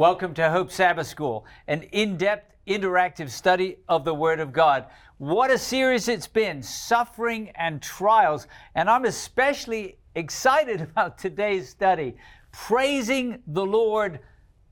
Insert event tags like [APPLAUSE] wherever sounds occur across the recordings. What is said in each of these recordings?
Welcome to Hope Sabbath School, an in depth, interactive study of the Word of God. What a series it's been suffering and trials. And I'm especially excited [LAUGHS] about today's study praising the Lord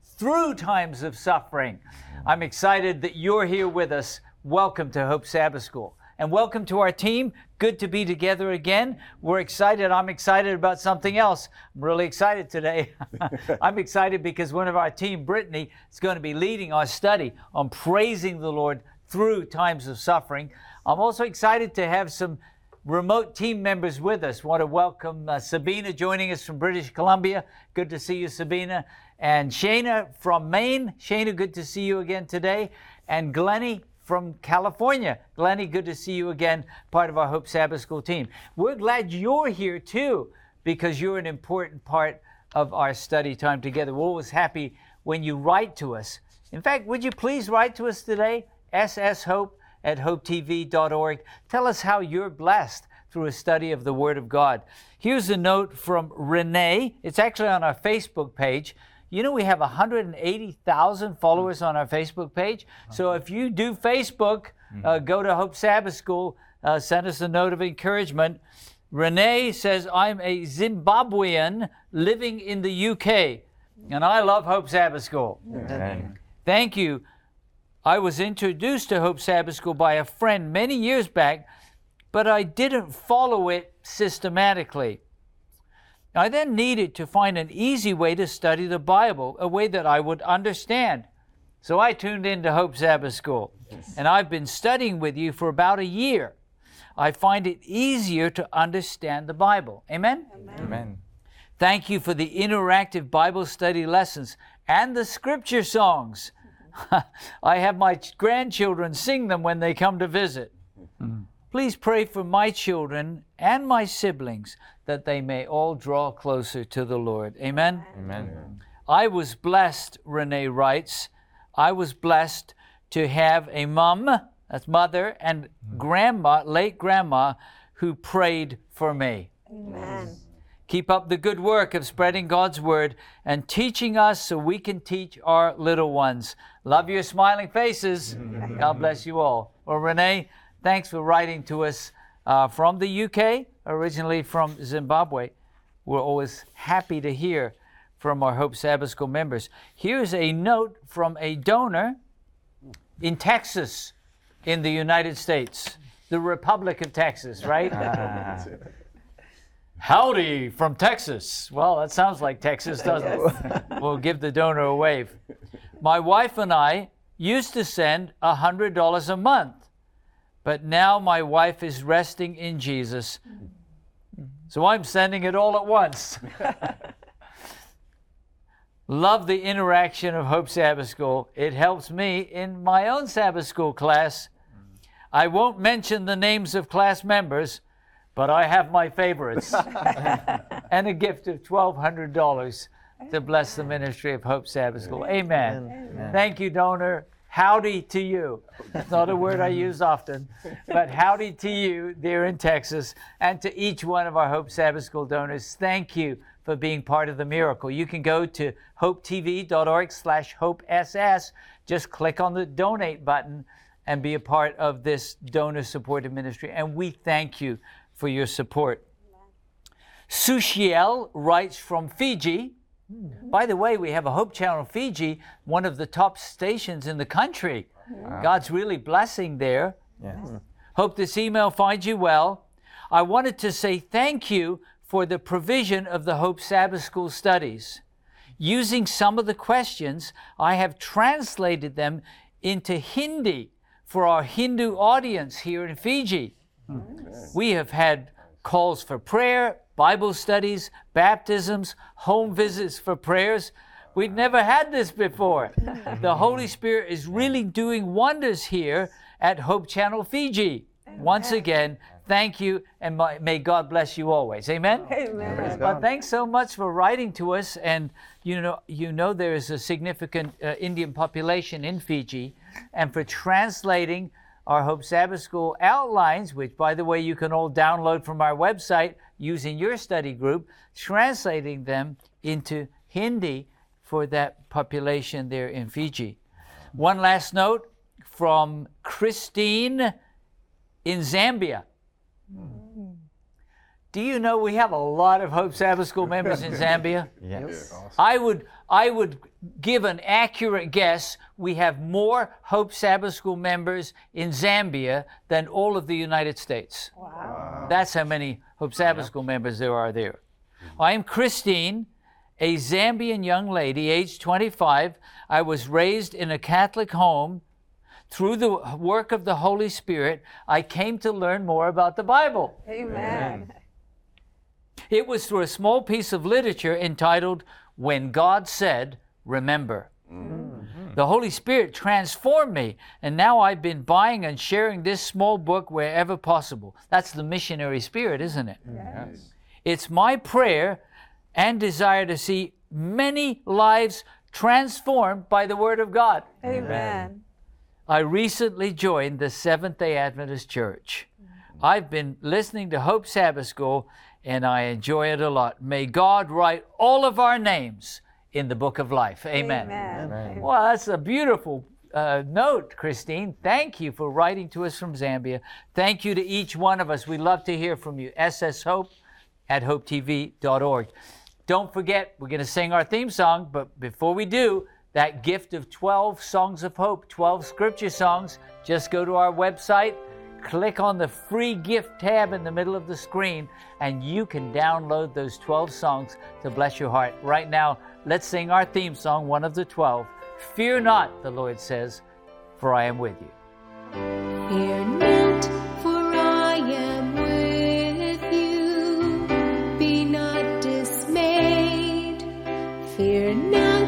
through times of suffering. I'm excited that you're here with us. Welcome to Hope Sabbath School and welcome to our team. Good to be together again. We're excited. I'm excited about something else. I'm really excited today. [LAUGHS] I'm excited because one of our team, Brittany, is going to be leading our study on praising the Lord through times of suffering. I'm also excited to have some remote team members with us. Want to welcome uh, Sabina joining us from British Columbia. Good to see you, Sabina. And Shana from Maine. Shana, good to see you again today. And Glennie from California. Glennie, good to see you again, part of our Hope Sabbath School team. We're glad you're here too, because you're an important part of our study time together. We're always happy when you write to us. In fact, would you please write to us today? sshope at hopetv.org. Tell us how you're blessed through a study of the Word of God. Here's a note from Renee. It's actually on our Facebook page. You know, we have 180,000 followers on our Facebook page. So if you do Facebook, uh, go to Hope Sabbath School, uh, send us a note of encouragement. Renee says, I'm a Zimbabwean living in the UK, and I love Hope Sabbath School. Amen. Thank you. I was introduced to Hope Sabbath School by a friend many years back, but I didn't follow it systematically. I then needed to find an easy way to study the Bible, a way that I would understand. So I tuned into Hope Sabbath School, and I've been studying with you for about a year. I find it easier to understand the Bible. Amen? Amen. Thank you for the interactive Bible study lessons and the scripture songs. [LAUGHS] I have my grandchildren sing them when they come to visit. Hmm. Please pray for my children and my siblings that they may all draw closer to the Lord. Amen. Amen. I was blessed, Renee writes. I was blessed to have a mom, that's mother, and grandma, late grandma, who prayed for me. Amen. Keep up the good work of spreading God's word and teaching us so we can teach our little ones. Love your smiling faces. [LAUGHS] God bless you all. Well, Renee, thanks for writing to us uh, from the UK, originally from Zimbabwe. We're always happy to hear from our Hope Sabbath School members. Here's a note from a donor in Texas, in the United States, the Republic of Texas, right? [LAUGHS] Howdy from Texas. Well, that sounds like Texas, doesn't it? [LAUGHS] we'll give the donor a wave. My wife and I used to send $100 a month, but now my wife is resting in Jesus. So I'm sending it all at once. [LAUGHS] Love the interaction of Hope Sabbath School. It helps me in my own Sabbath School class. I won't mention the names of class members, but I have my favorites. [LAUGHS] and a gift of $1,200 to bless the ministry of Hope Sabbath School. Amen. Thank you, donor. Howdy to you. It's not a word I use often, but howdy to you there in Texas and to each one of our Hope Sabbath School donors. Thank you for being part of the miracle. You can go to hopetv.org slash hopess. Just click on the donate button and be a part of this donor supported ministry. And we thank you for your support. Sushiel writes from Fiji. Hmm. By the way, we have a Hope Channel Fiji, one of the top stations in the country. God's really blessing there. Yes. Hmm. Hope this email finds you well. I wanted to say thank you for the provision of the Hope Sabbath School studies. Using some of the questions, I have translated them into Hindi for our Hindu audience here in Fiji. Hmm. We have had calls for prayer, Bible studies, baptisms, home visits for prayers. We've never had this before. the Holy Spirit is really doing wonders here at Hope Channel Fiji. Once again, thank you, and may God bless you always. Amen. Amen. But thanks so much for writing to us. And you know, you know there is a significant uh, Indian population in Fiji, and for translating our Hope Sabbath School outlines, which, by the way, you can all download from our website using your study group, translating them into Hindi for that population there in Fiji. One last note from Christine in Zambia. Hmm. Do you know we have a lot of Hope Sabbath School members in [LAUGHS] Zambia? Yes. I would I would give an accurate guess. We have more Hope Sabbath School members in Zambia than all of the United States. Wow. That's how many Hope Sabbath School members there are there. I am Christine, a Zambian young lady, age 25. I was raised in a Catholic home. Through the work of the Holy Spirit, I came to learn more about the Bible. Amen. It was through a small piece of literature entitled When God Said, Remember. Mm-hmm. The Holy Spirit transformed me, and now I've been buying and sharing this small book wherever possible. That's the missionary spirit, isn't it? Yes. It's my prayer and desire to see many lives transformed by the Word of God. Amen. I recently joined the Seventh day Adventist Church. I've been listening to Hope Sabbath School and I enjoy it a lot. May God write all of our names in the book of life. Amen. Amen. Well, that's a beautiful uh, note, Christine. Thank you for writing to us from Zambia. Thank you to each one of us. We love to hear from you. SS Hope at hopetv.org. Don't forget, we're going to sing our theme song, but before we do, that gift of 12 songs of hope, 12 scripture songs, just go to our website, click on the free gift tab in the middle of the screen, and you can download those 12 songs to bless your heart. Right now, let's sing our theme song, one of the 12. Fear not, the Lord says, for I am with you. Fear not, for I am with you. Be not dismayed. Fear not,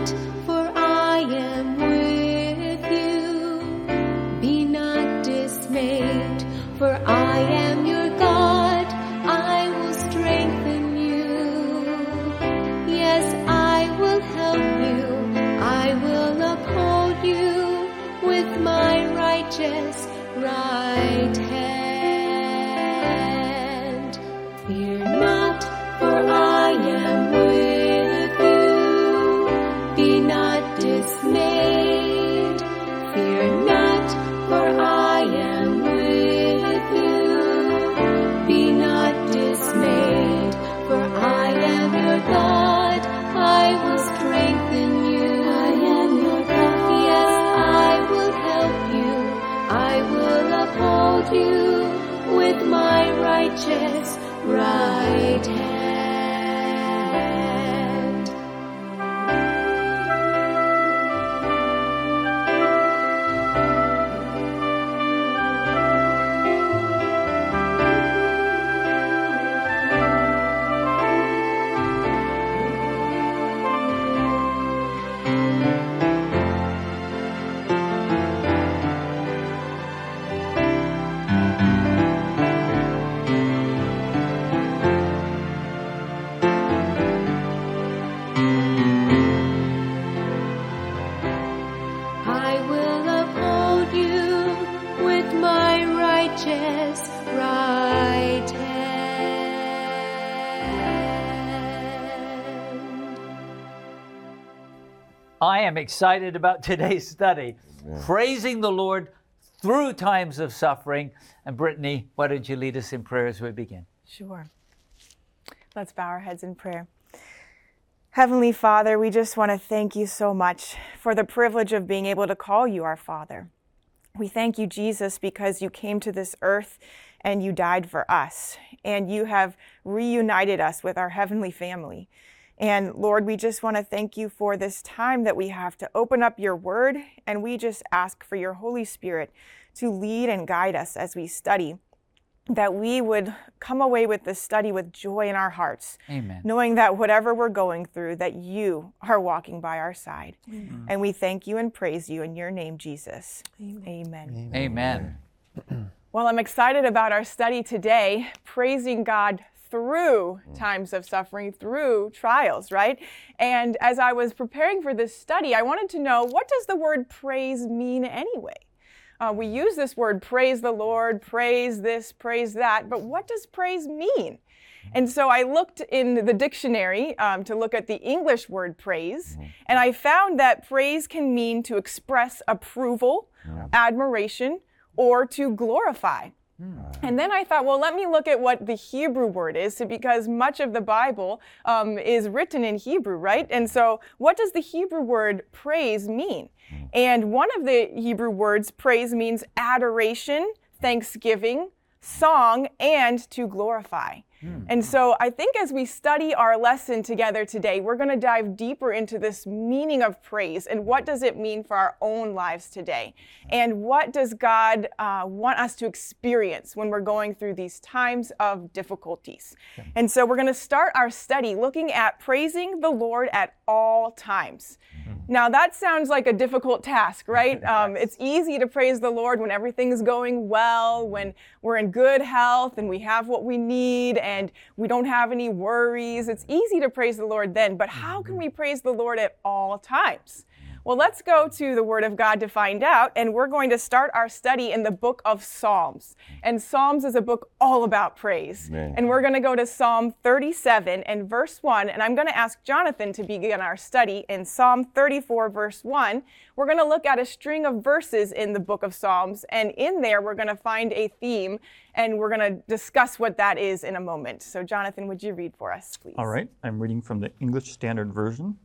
am excited about [LAUGHS] today's study, praising the Lord through times of suffering. And Brittany, why don't you lead us in prayer as we begin? Sure. Let's bow our heads in prayer. Heavenly Father, we just want to thank you so much for the privilege of being able to call you our Father. We thank you, Jesus, because you came to this earth and you died for us, and you have reunited us with our heavenly family. And Lord, we just want to thank you for this time that we have to open up your word, and we just ask for your Holy Spirit to lead and guide us as we study that we would come away with this study with joy in our hearts, Amen. knowing that whatever we're going through, that you are walking by our side. And we thank you and praise you in your name, Jesus. Amen. Amen. Well, I'm excited about our study today, praising God through times of suffering, through trials, right? And as I was preparing for this study, I wanted to know what does the word praise mean anyway? Uh, we use this word praise the Lord, praise this, praise that, but what does praise mean? And so I looked in the dictionary um, to look at the English word praise, and I found that praise can mean to express approval, admiration, or to glorify. And then I thought, well, let me look at what the Hebrew word is, because much of the Bible um, is written in Hebrew, right? And so, what does the Hebrew word praise mean? And one of the Hebrew words, praise, means adoration, thanksgiving, song, and to glorify. And so I think as we study our lesson together today, we're going to dive deeper into this meaning of praise and what does it mean for our own lives today? And what does God uh, want us to experience when we're going through these times of difficulties? And so we're going to start our study looking at praising the Lord at all times. Now, that sounds like a difficult task, right? [LAUGHS] Um, it's easy to praise the Lord when everything's going well, when we're in good health and we have what we need and we don't have any worries. It's easy to praise the Lord then, but how can mm-hmm. we praise the Lord at all times? Well, let's go to the Word of God to find out, and we're going to start our study in the book of Psalms. And Psalms is a book all about praise. Amen. And we're going to go to Psalm 37 and verse 1, and I'm going to ask Jonathan to begin our study in Psalm 34, verse 1. We're going to look at a string of verses in the book of Psalms, and in there we're going to find a theme, and we're going to discuss what that is in a moment. So, Jonathan, would you read for us, please? All right, I'm reading from the English Standard Version.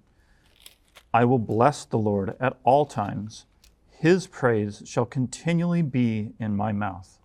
I will bless the Lord at all times. His praise shall continually be in my mouth.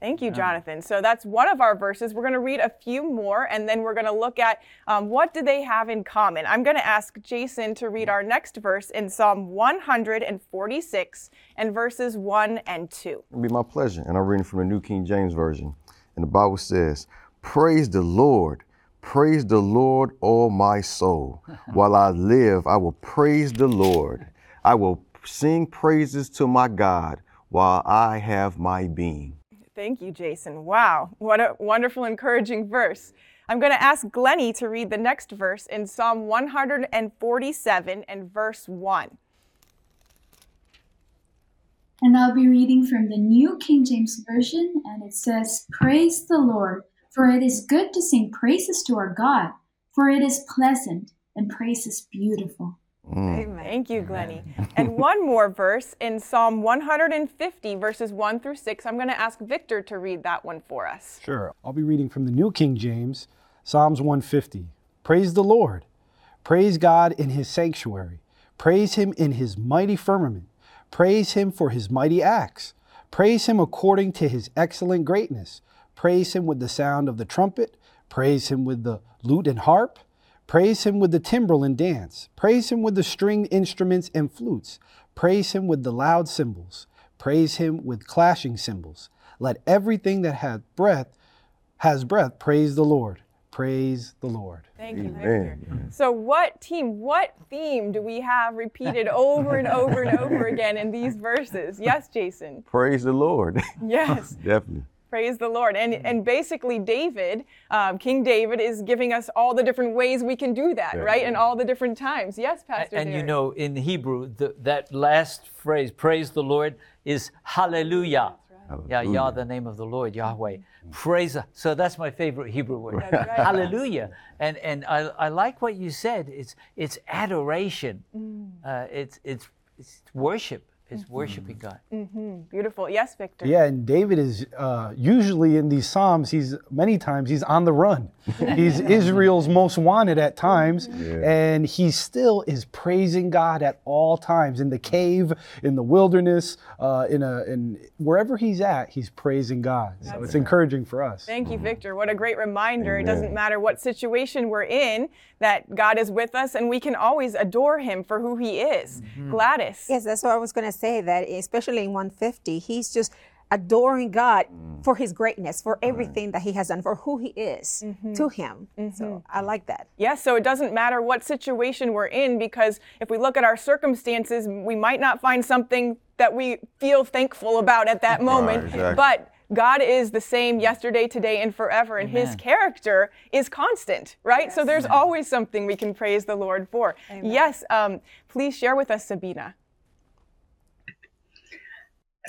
Thank you, Jonathan. So that's one of our verses. We're going to read a few more, and then we're going to look at um, what do they have in common. I'm going to ask Jason to read our next verse in Psalm 146 and verses 1 and 2. It'll be my pleasure. And I'm reading from the New King James Version. And the Bible says, Praise the Lord. Praise the Lord, all my soul. [LAUGHS] While I live, I will praise the Lord. I will sing praises to my God while I have my being. Thank you, Jason. Wow, what a wonderful, encouraging verse. I'm going to ask Glennie to read the next verse in Psalm 147 and verse 1. And I'll be reading from the New King James Version, and it says, Praise the Lord, for it is good to sing praises to our God, for it is pleasant, and praise is beautiful. Mm. Thank you, Glennie. And [LAUGHS] one more verse in Psalm 150, verses 1 through 6. I'm going to ask Victor to read that one for us. Sure. I'll be reading from the New King James, Psalms 150. Praise the Lord. Praise God in his sanctuary. Praise him in his mighty firmament. Praise him for his mighty acts. Praise him according to his excellent greatness. Praise him with the sound of the trumpet. Praise him with the lute and harp. Praise him with the timbrel and dance. Praise him with the stringed instruments and flutes. Praise him with the loud cymbals. Praise him with clashing cymbals. Let everything that hath breath has breath praise the Lord. Praise the Lord. Thank you, Amen. Victor. So, what team, what theme do we have repeated [LAUGHS] over and over and over again in these verses? Yes, Jason. Praise the Lord. Yes. [LAUGHS] Definitely. Praise the Lord. And, and basically, David, um, King David, is giving us all the different ways we can do that, right? And all the different times. Yes, Pastor. And you know, in Hebrew, the, that last phrase, praise the Lord, is hallelujah. Yeah, Yah, the name of the Lord, Yahweh. Praise. So that's my favorite Hebrew word. That's right. [LAUGHS] Hallelujah. And and I, I like what you said. It's it's adoration. Mm. Uh, it's it's it's worship. It's worshiping God. Beautiful. Yes, Victor. Yeah, and David is uh, usually in these Psalms, he's many times he's on the run. [LAUGHS] He's Israel's most wanted at times, and he still is praising God at all times in the cave, in the wilderness, uh, in a in wherever he's at, he's praising God. So it's encouraging for us. Thank you, Victor. What a great reminder. It doesn't matter what situation we're in, that God is with us and we can always adore him for who he is. Gladys. Yes, that's what I was going to say. That especially in 150, he's just adoring God mm. for His greatness, for everything that He has done, for who He is mm-hmm. to Him. Mm-hmm. So I like that. Yes, so it doesn't matter what situation we're in because if we look at our circumstances, we might not find something that we feel thankful about at that moment. exactly. But God is the same yesterday, today, and forever, and His character is constant, right? So there's always something we can praise the Lord for. Yes, um, please share with us, Sabina.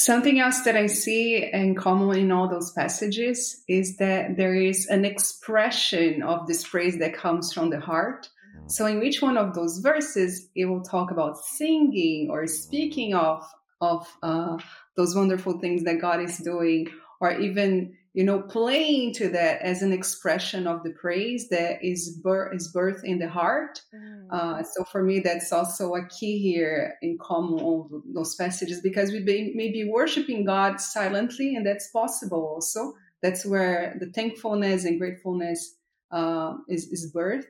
Something else that I see in common in all those passages is that there is an expression of this praise that comes from the heart. So in each one of those verses, it will talk about singing or speaking of of uh, those wonderful things that God is doing, or even you know playing to that as an expression of the praise that is birth is birth in the heart. Uh, so for me, that's also a key here in common all those passages because we may, may be worshiping God silently, and that's possible also. That's where the thankfulness and gratefulness uh, is is birth.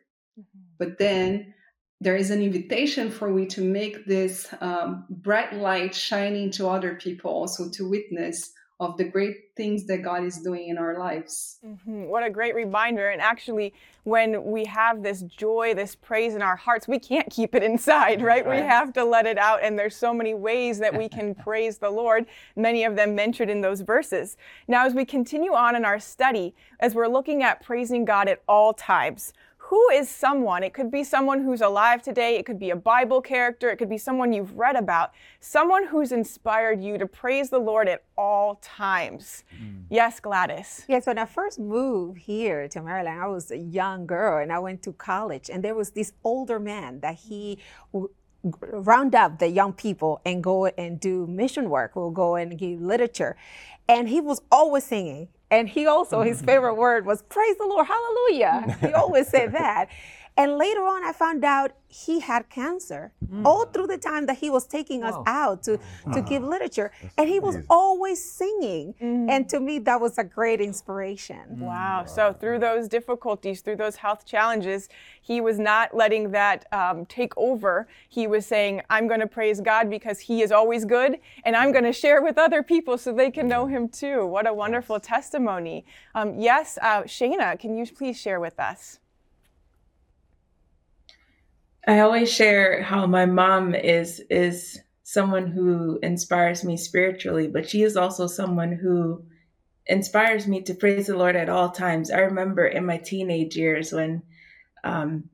But then there is an invitation for we to make this um, bright light shining to other people, also to witness of the great things that God is doing in our lives. Mhm. What a great reminder. And actually, when we have this joy, this praise in our hearts, we can't keep it inside, [LAUGHS] right? We have to let it out. And there's so many ways that we can [LAUGHS] praise the Lord, many of them mentioned in those verses. Now, as we continue on in our study, as we're looking at praising God at all times, who is someone? It could be someone who's alive today. It could be a Bible character. It could be someone you've read about. Someone who's inspired you to praise the Lord at all times. Mm. Yes, Gladys. Yes, when I first moved here to Maryland, I was a young girl and I went to college, and there was this older man that he would round up the young people and go and do mission work, We'll go and give literature. And he was always singing. And he also, his favorite word was praise the Lord, hallelujah. He always said that. [LAUGHS] And later on, I found out he had cancer all through the time that he was taking us out to, to give literature. And he was always singing. And to me, that was a great inspiration. Wow. So through those difficulties, through those health challenges, he was not letting that um, take over. He was saying, I'm going to praise God because he is always good, and I'm going to share with other people so they can know him too. What a wonderful testimony. Um, yes, uh, Shayna, can you please share with us? I always share how my mom is is someone who inspires me spiritually, but she is also someone who inspires me to praise the Lord at all times. I remember in my teenage years when um,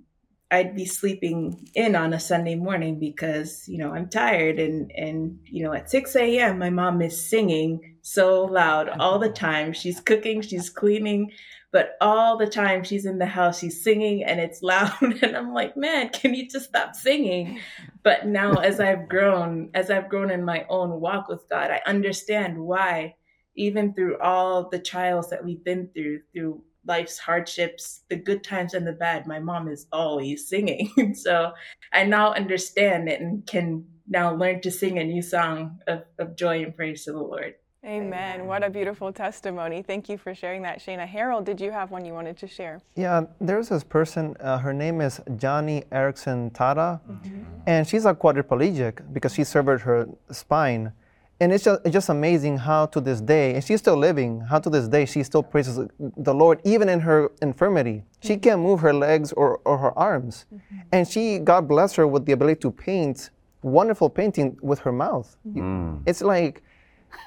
I'd be sleeping in on a Sunday morning because you know I'm tired, and and you know at 6 a.m. my mom is singing so loud all the time. She's cooking, she's cleaning, but all the time she's in the house, she's singing and it's [LAUGHS] loud. And I'm like, man, can you just stop singing? But now, as [LAUGHS] I've grown, as I've grown in my own walk with God, I understand why, even through all the trials that we've been through, through life's hardships, the good times and the bad, my mom is always singing. [LAUGHS] so I now understand it and can now learn to sing a new song of, of joy and praise to the Lord. Amen. What a beautiful testimony. Thank you for sharing that, Shayna. Harold, did you have one you wanted to share? Yeah, there's this person, uh, her name is Joni Eareckson Tada, mm-hmm. and she's a quadriplegic because she severed her spine. And it's just, it's just amazing how to this day, and she's still living, how to this day she still praises the Lord even in her infirmity. She mm-hmm. can't move her legs or, or her arms. Mm-hmm. And she, God bless her with the ability to paint wonderful painting with her mouth. You- It's like,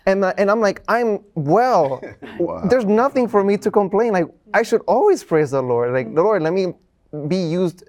and, uh, and I'm like, I'm well. [LAUGHS] There's nothing for me to complain. Like, I should always praise the Lord. Like, the Lord, let me be used,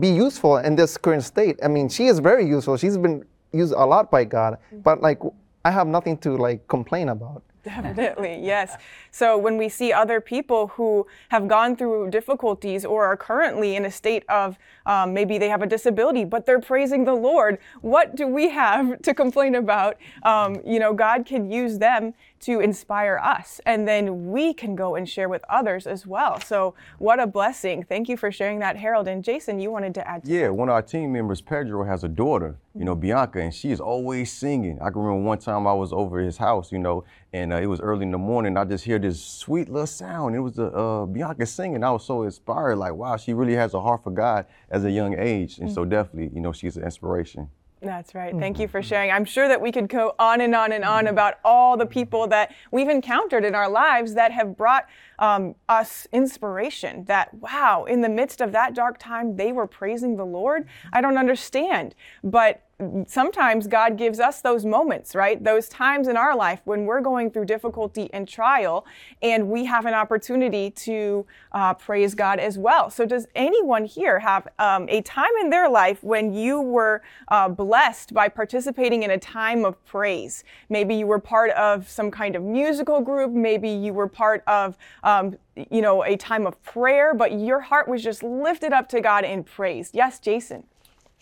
be useful in this current state. I mean, she is very useful. She's been used a lot by God, but like, I have nothing to like complain about. Definitely, [LAUGHS] yes. So when we see other people who have gone through difficulties or are currently in a state of um, maybe they have a disability, but they're praising the Lord, what do we have to complain about? Um, you know, God can use them to inspire us, and then we can go and share with others as well. So what a blessing. Thank you for sharing that, Harold. And Jason, you wanted to add. Yeah, one of our team members, Pedro, has a daughter, you know, Bianca, and she is always singing. I can remember one time I was over his house, you know, and uh, it was early in the morning. I just hear this sweet little sound. It was the uh, Bianca singing. I was so inspired, like, wow, she really has a heart for God as a young age, and so definitely, you know, she's an inspiration. That's right. Thank you mm-hmm. for sharing. I'm sure that we could go on and on and on mm-hmm. about all the people that we've encountered in our lives that have brought um, us inspiration. That, wow, in the midst of that dark time, they were praising the Lord. Mm-hmm. I don't understand. But sometimes God gives us those moments, right? Those times in our life when we're going through difficulty and trial, and we have an opportunity to uh, praise God as well. So, does anyone here have um, a time in their life when you were uh, blessed by participating in a time of praise? Maybe you were part of some kind of musical group, maybe you were part of um, you know, a time of prayer, but your heart was just lifted up to God in praise. Yes, Jason.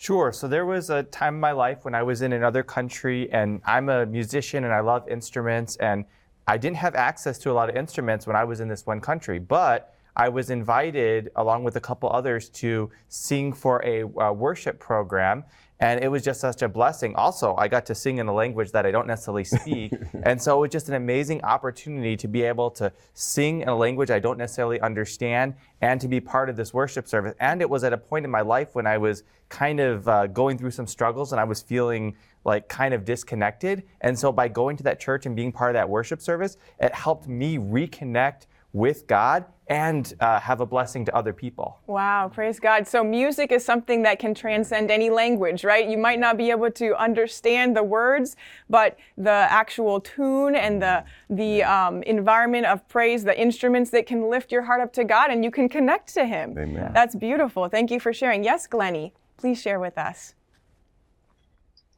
Sure. So there was a time in my life when I was in another country, and I'm a musician and I love instruments, and I didn't have access to a lot of instruments when I was in this one country, but I was invited along with a couple others to sing for a uh, worship program and it was just such a blessing. Also, I got to sing in a language that I don't necessarily speak. [LAUGHS] and so it was just an amazing opportunity to be able to sing in a language I don't necessarily understand and to be part of this worship service. And it was at a point in my life when I was kind of uh, going through some struggles and I was feeling like kind of disconnected. And so by going to that church and being part of that worship service, it helped me reconnect with God and uh, have a blessing to other people. Wow, praise God. So, music is something that can transcend any language, right? You might not be able to understand the words, but the actual tune and the, the um, environment of praise, the instruments that can lift your heart up to God and you can connect to Him. Amen. That's beautiful. Thank you for sharing. Yes, Glennie, please share with us.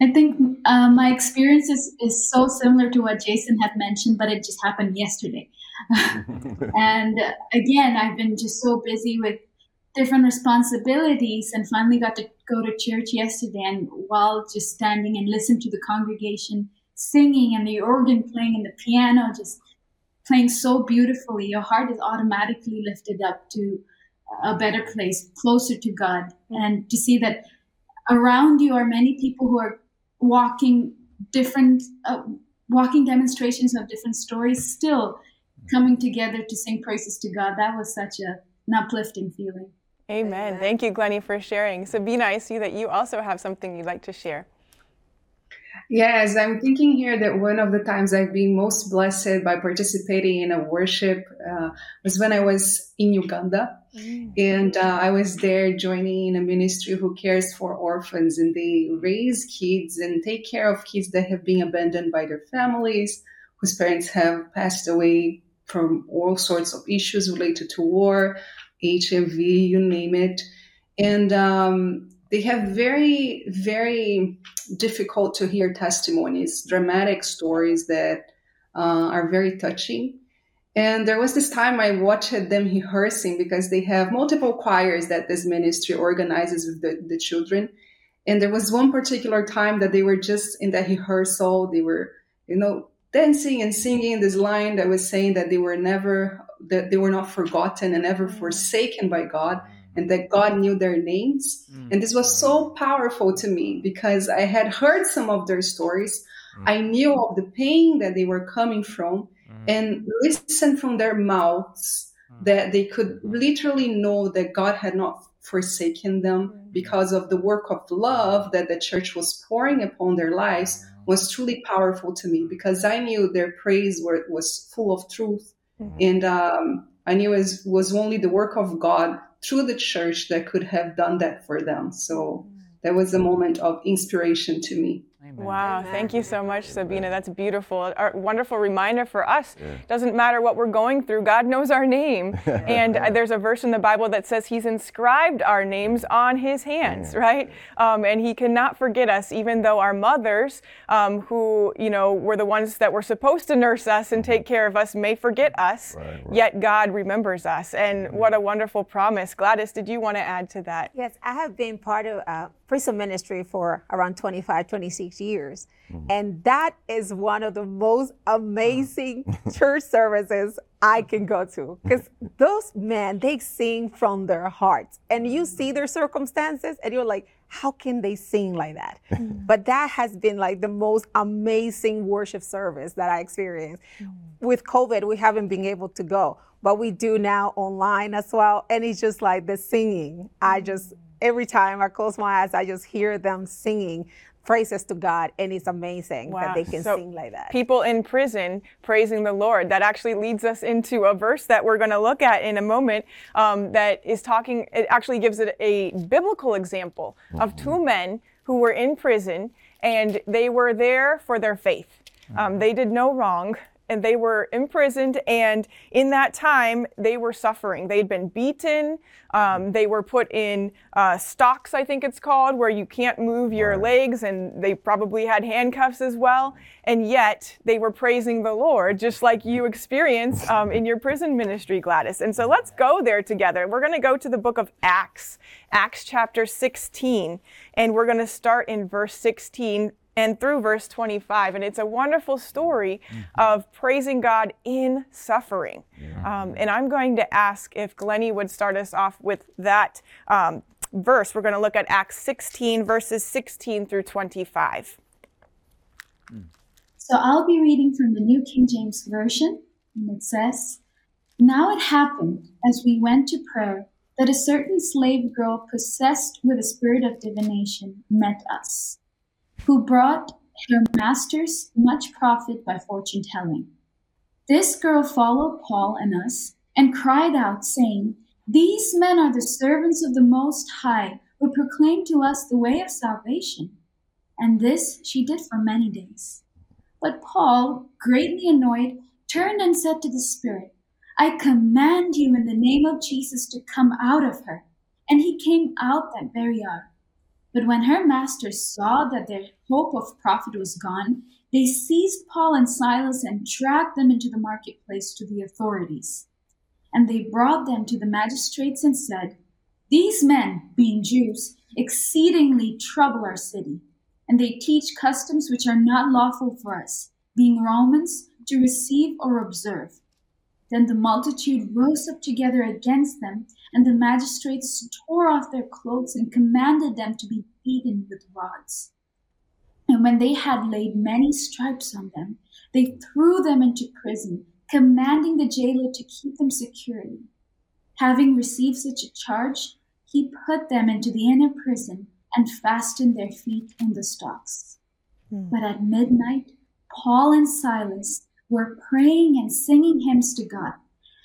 I think uh, my experience is, is so similar to what Jason had mentioned, but it just happened yesterday. [LAUGHS] and again, I've been just so busy with different responsibilities and finally got to go to church yesterday. And while just standing and listen to the congregation singing and the organ playing and the piano just playing so beautifully, your heart is automatically lifted up to a better place, closer to God. And to see that around you are many people who are walking different, uh, walking demonstrations of different stories still coming together to sing praises to God. That was such a, an uplifting feeling. Amen. Thank you, Glennie, for sharing. Sabina, I see that you also have something you'd like to share. Yes, I'm thinking here that one of the times I've been most blessed by participating in a worship uh, was when I was in Uganda. Mm. And uh, I was there joining in a ministry who cares for orphans and they raise kids and take care of kids that have been abandoned by their families, whose parents have passed away from all sorts of issues related to war, HIV, you name it. And um, they have very, very difficult to hear testimonies, dramatic stories that uh, are very touching. And there was this time I watched them rehearsing because they have multiple choirs that this ministry organizes with the, the children. And there was one particular time that they were just in that rehearsal. They were, you know, dancing and singing this line that was saying that they were never that they were not forgotten and never mm. forsaken by God and that God knew their names. Mm. And this was so powerful to me because I had heard some of their stories. Mm. I knew of the pain that they were coming from and listened from their mouths that they could literally know that God had not forsaken them because of the work of love that the church was pouring upon their lives was truly powerful to me because I knew their praise were, was full of truth. Mm-hmm. And um, I knew it was, was only the work of God through the church that could have done that for them. So that was a moment of inspiration to me. Amen. Wow, Amen. thank you so much, Sabina. That's beautiful. A wonderful reminder for us. Yeah. Doesn't matter what we're going through, God knows our name. [LAUGHS] and uh, there's a verse in the Bible that says He's inscribed our names on His hands, yeah. right? Um, and He cannot forget us, even though our mothers, um, who you know were the ones that were supposed to nurse us and take care of us, may forget us. Right, right. Yet God remembers us, and what a wonderful promise. Gladys, did you want to add to that? Yes, I have been part of uh, prison ministry for around 25, 26 years. Mm-hmm. And that is one of the most amazing [LAUGHS] church services I can go to. [LAUGHS] Because those men, they sing from their hearts. And you see their circumstances and you're like, how can they sing like that? [LAUGHS] Mm-hmm. But that has been like the most amazing worship service that I experienced. Mm-hmm. With COVID, we haven't been able to go, but we do now online as well. And it's just like the singing. I just, every time I close my eyes, I just hear them singing praises to God, and it's amazing wow. that they can so sing like that. People in prison praising the Lord. That actually leads us into a verse that we're going to look at in a moment um, that is talking, it actually gives it a biblical example mm-hmm. of two men who were in prison, and they were there for their faith. Um, they did no wrong, and they were imprisoned. And in that time, they were suffering. They'd been beaten. Um, they were put in uh, stocks, I think it's called, where you can't move your legs, and they probably had handcuffs as well. And yet, they were praising the Lord, just like you experience um, in your prison ministry, Gladys. And so let's go there together. We're going to go to the book of Acts, Acts chapter 16, and we're going to start in verse 16 and through verse 25. And it's a wonderful story of praising God in suffering. Um, and I'm going to ask if Glennie would start us off with that um, verse. We're going to look at Acts 16, verses 16 through 25. So I'll be reading from the New King James Version, and it says, Now it happened, as we went to prayer, that a certain slave girl possessed with a spirit of divination met us, who brought her masters much profit by fortune telling. This girl followed Paul and us, and cried out, saying, These men are the servants of the Most High, who proclaim to us the way of salvation. And this she did for many days. But Paul, greatly annoyed, turned and said to the Spirit, I command you in the name of Jesus to come out of her. And he came out that very hour. But when her masters saw that their hope of profit was gone, they seized Paul and Silas and dragged them into the marketplace to the authorities. And they brought them to the magistrates and said, These men, being Jews, exceedingly trouble our city, and they teach customs which are not lawful for us, being Romans, to receive or observe. Then the multitude rose up together against them, and the magistrates tore off their clothes and commanded them to be beaten with rods. And when they had laid many stripes on them, they threw them into prison, commanding the jailer to keep them securely. Having received such a charge, he put them into the inner prison and fastened their feet in the stocks. Hmm. But at midnight, Paul and Silas were praying and singing hymns to God,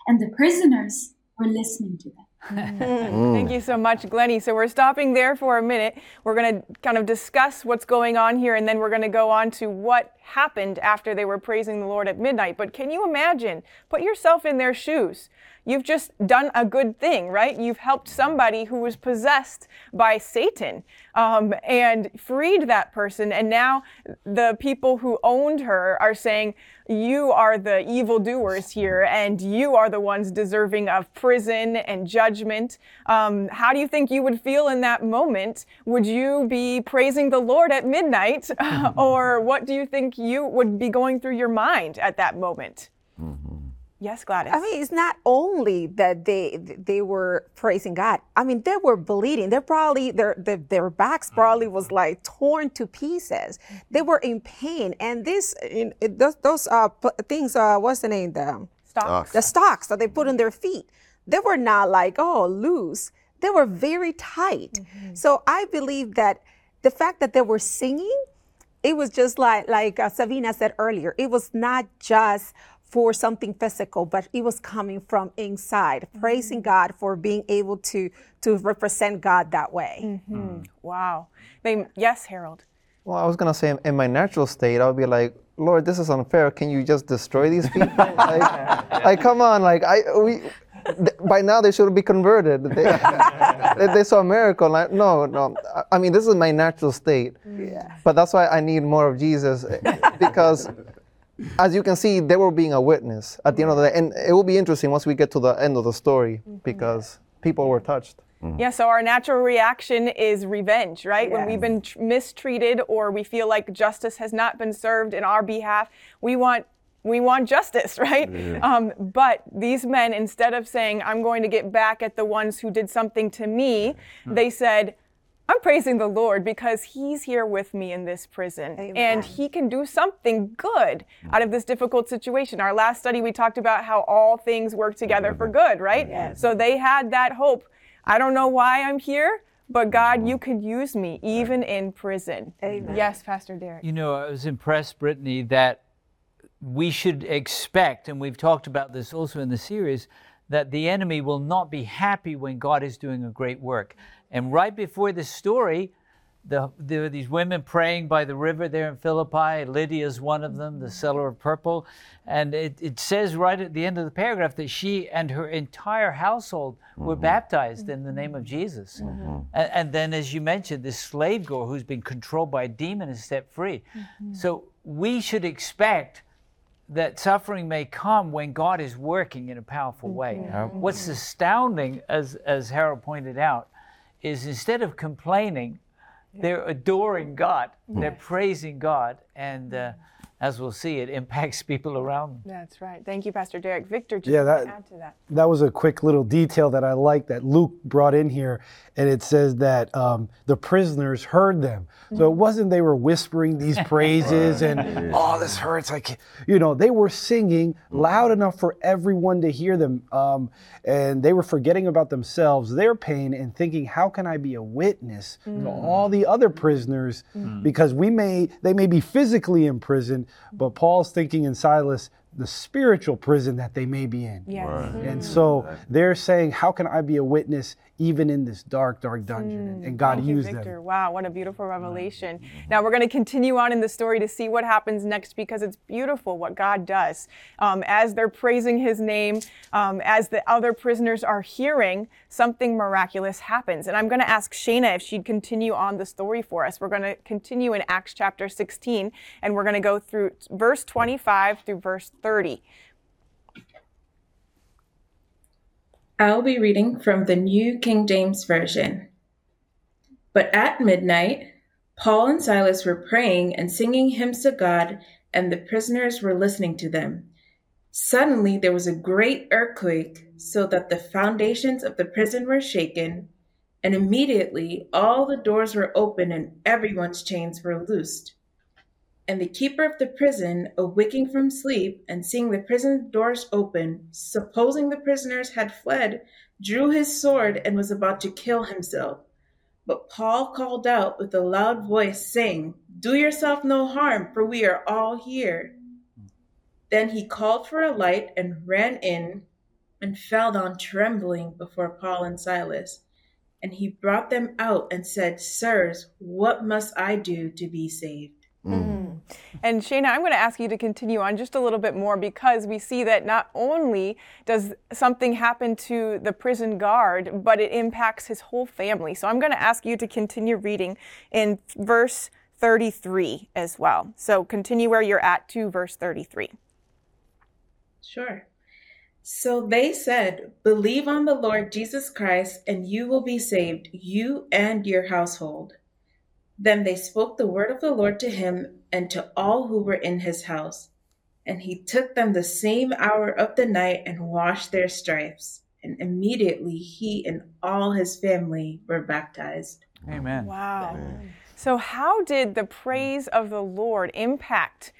and the prisoners were listening to them. [LAUGHS] Mm. [LAUGHS] Thank mm. you so much, Glennie. So we're stopping there for a minute. We're going to kind of discuss what's going on here, and then we're going to go on to what happened after they were praising the Lord at midnight. But can you imagine? Put yourself in their shoes. You've just done a good thing, right? You've helped somebody who was possessed by Satan um, and freed that person. And now the people who owned her are saying, You are the evildoers here, and you are the ones deserving of prison and judgment. Um, how do you think you would feel in that moment? Would you be praising the Lord at midnight? [LAUGHS] or what do you think you would be going through your mind at that moment? Yes, Gladys. I mean, it's not only that they they were praising God. I mean, they were bleeding. They're probably their their, their backs probably was like torn to pieces. They were in pain, and this in, it- those those uh things. Uh, what's the name? The Stocks. the stocks that they put in their feet. They were not like oh loose. They were very tight. So I believe that the fact that they were singing it was just like like uh, Sabina said earlier. It was not just for something physical, but it was coming from inside, mm-hmm. praising God for being able to to represent God that way. Mm-hmm. Mm. Wow. They, yes, Harold. Well, I was gonna say, in my natural state, I would be like, Lord, this is unfair. Can you just destroy these people? [LAUGHS] like, like, come on, like I we. th- By now they should be converted. They, [LAUGHS] they, they saw a miracle. Like, no, no. I- I mean, this is my natural state. Yeah. But that's why I need more of Jesus, eh, because as you can see, they were being a witness at the end of the day, and it will be interesting once we get to the end of the story, because people were touched. Yeah, so our natural reaction is revenge, right? When we've been tr- mistreated or we feel like justice has not been served in our behalf, we want we want justice, [LAUGHS] right? Um, but these men, instead of saying, "I'm going to get back at the ones who did something to me," they said, "I'm praising the Lord because He's here with me in this prison, and He can do something good out of this difficult situation." Our last study, we talked about how all things work together for good, right? So they had that hope. I don't know why I'm here, but God, you could use me even in prison. Amen. Yes, Pastor Derek. You know, I was impressed, Brittany, that we should expect, and we've talked about this also in the series, that the enemy will not be happy when God is doing a great work. And right before this story, the, there were these women praying by the river there in Philippi. Lydia's one of them, the seller of purple. And it, it says right at the end of the paragraph that she and her entire household were mm-hmm. baptized in the mm-hmm. name of Jesus. Mm-hmm. And, and then, as you mentioned, this slave girl who's been controlled by a demon is set free. So we should expect that suffering may come when God is working in a powerful way. Yep. What's astounding, as, as Harold pointed out, is instead of complaining, they're adoring God, they're praising God, and uh, as we'll see, it impacts [LAUGHS] people around them. That's right. Thank you, Pastor Derek. Victor, just Yeah, wanna that- add to that. that was a quick little detail that I like that Luke brought in here, and it says that um, the prisoners heard them. So it wasn't they were whispering these [LAUGHS] praises and oh this hurts. I can't. You know, they were singing loud enough for everyone to hear them, um, and they were forgetting about themselves, their pain, and thinking, how can I be a witness to all the other prisoners? Because we may they may be physically in prison, but Paul's thinking in Silas the spiritual prison that they may be in. Yes. And so mm-hmm. they're saying, How can I be a witness even in this dark, dark dungeon? And, and God Thank you, used Victor. them. Wow, what a beautiful revelation. Now we're going to continue on in the story to see what happens next because it's beautiful what God does. Um, as they're praising his name, um, as the other prisoners are hearing, something miraculous happens. And I'm going to ask Shana if she'd continue on the story for us. We're going to continue in Acts chapter 16 and we're going to go through verse 25 through verse 30. I'll be reading from the New King James Version. But at midnight, Paul and Silas were praying and singing hymns to God, and the prisoners were listening to them. Suddenly there was a great earthquake, so that the foundations of the prison were shaken, and immediately all the doors were open and everyone's chains were loosed. And the keeper of the prison, awaking from sleep and seeing the prison doors open, supposing the prisoners had fled, drew his sword and was about to kill himself. But Paul called out with a loud voice, saying, Do yourself no harm, for we are all here. Then he called for a light and ran in and fell down trembling before Paul and Silas. And he brought them out and said, Sirs, what must I do to be saved? Mm. And Shayna, I'm going to ask you to continue on just a little bit more because we see that not only does something happen to the prison guard, but it impacts his whole family. So I'm going to ask you to continue reading in verse 33 as well. So continue where you're at to verse 33. Sure. So they said, Believe on the Lord Jesus Christ, and you will be saved, you and your household. Then they spoke the word of the Lord to him and to all who were in his house. And he took them the same hour of the night and washed their stripes. And immediately he and all his family were baptized. Amen. Wow. So, how did the praise of the Lord impact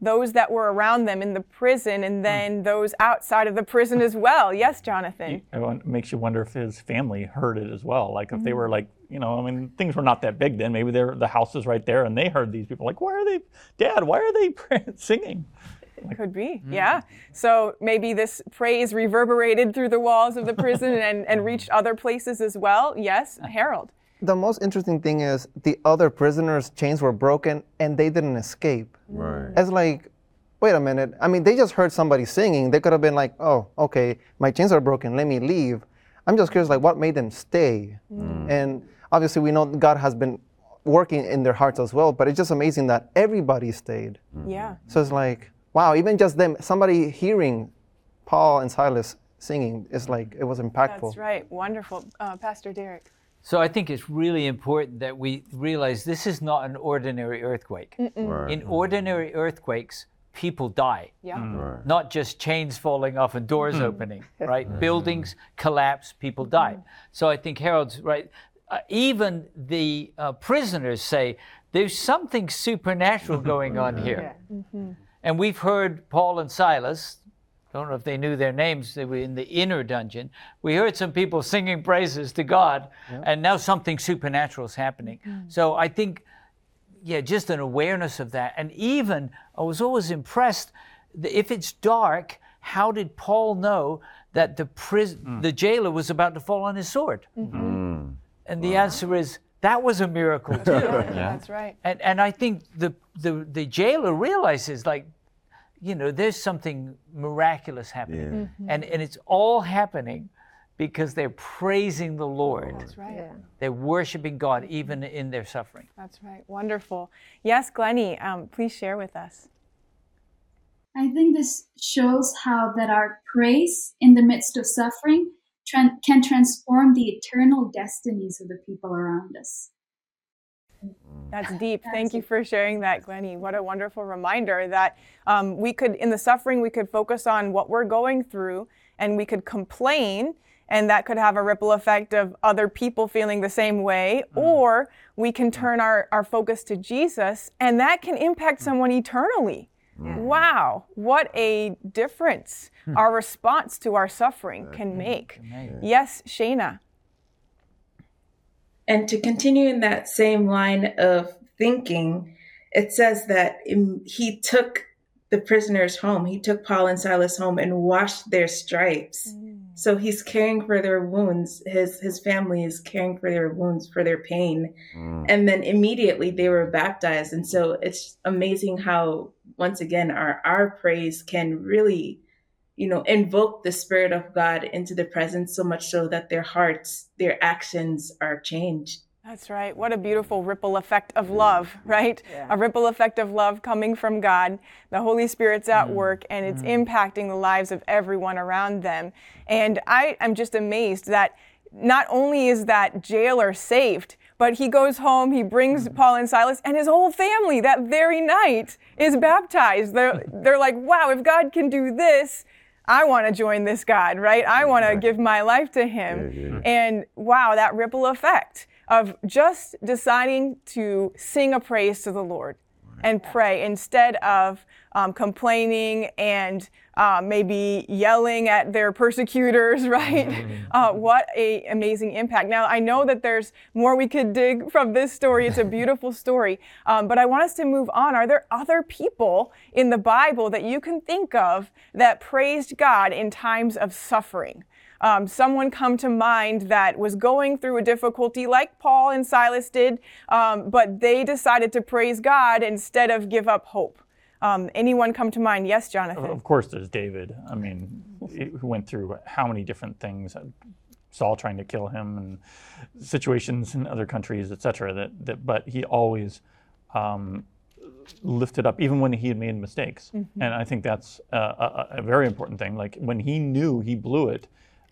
those that were around them in the prison and hmm. then those outside of the prison as well? Yes, Jonathan. It makes you wonder if his family heard it as well. Like if they were mm-hmm. like, you know, I mean, things were not that big then. Maybe they're the house is right there, and they heard these people. Like, why are they, Dad? Why are they [LAUGHS] singing? Could be, hmm. yeah. So maybe this praise reverberated through the walls of the prison and, and reached other places as well. Yes, Harold. The most interesting thing is the other prisoners' chains were broken and they didn't escape. Right. It's like, wait a minute. I mean, they just heard somebody singing. They could have been like, oh, okay, my chains are broken. Let me leave. I'm just curious, like, what made them stay? And obviously, we know God has been working in their hearts as well, but it's just amazing that everybody stayed. Yeah. So it's like, wow, even just them, somebody hearing Paul and Silas singing is like, it was impactful. That's right. Wonderful. Uh, Pastor Derek. So I think it's really important that we realize this is not an ordinary earthquake. Right. In mm-hmm. ordinary earthquakes, people die. Yeah. Mm-hmm. Right. Not just chains falling off and doors mm-hmm. opening, right? Buildings collapse, people die. So I think Harold's right. Uh, even the uh, prisoners say there's something supernatural [LAUGHS] going on here. And we've heard Paul and Silas, don't know if they knew their names, they were in the inner dungeon. We heard some people singing praises to God, and now something supernatural is happening. Mm. So I think, yeah, just an awareness of that. And even, I was always impressed, that if it's dark, how did Paul know that the, pris- mm. the jailer was about to fall on his sword? Mm-hmm. Mm. And the answer is That was a miracle [LAUGHS] too. That's right. And and I think the the the jailer realizes like, you know, there's something miraculous happening, Yeah. and and it's all happening because they're praising the Lord. That's right. They're worshiping God even in their suffering. That's right. Wonderful. Yes, Glennie, um, please share with us. I think this shows how that our praise in the midst of suffering tran- can transform the eternal destinies of the people around us. That's deep. Thank you for sharing that, Glennie. What a wonderful reminder that um, we could, in the suffering, we could focus on what we're going through and we could complain, and that could have a ripple effect of other people feeling the same way. Mm. Or we can mm. turn our, our focus to Jesus, and that can impact mm. someone eternally. Wow, what a difference hmm. our response to our suffering hmm. can make. Yes, Shayna. And to continue in that same line of thinking, it says that he took the prisoners home. He took Paul and Silas home and washed their stripes. Mm. So he's caring for their wounds. His his family is caring for their wounds, for their pain. Mm. And then immediately they were baptized. And so it's amazing how once again our our praise can really you know invoke the spirit of God into the presence so much so that their hearts, their actions are changed. That's right. What a beautiful ripple effect of love, right? A ripple effect of love coming from God. The Holy Spirit's at mm. work and it's mm. impacting the lives of everyone around them. And I am just amazed that not only is that jailer saved, but he goes home, he brings mm. Paul and Silas, and his whole family that very night is baptized. They're, they're like, wow, if God can do this, I want to join this God, right? I want to give my life to Him. And wow, that ripple effect of just deciding to sing a praise to the Lord and pray instead of um, complaining and uh, maybe yelling at their persecutors, [LAUGHS] right? Uh, what a amazing impact. Now I know that there's more we could dig from this story. It's a [LAUGHS] beautiful story, um, but I want us to move on. Are there other people in the Bible that you can think of that praised God in times of suffering? um, someone come to mind that was going through a difficulty like Paul and Silas did, um, but they decided to praise God instead of give up hope. Um, anyone come to mind? Yes, Jonathan. Of course, there's David. I mean, he went through how many different things. Saul trying to kill him, and situations in other countries, etc. That, that, but he always um, lifted up, even when he had made mistakes. Mhm. And I think that's a, a, a very important thing. Like when he knew he blew it,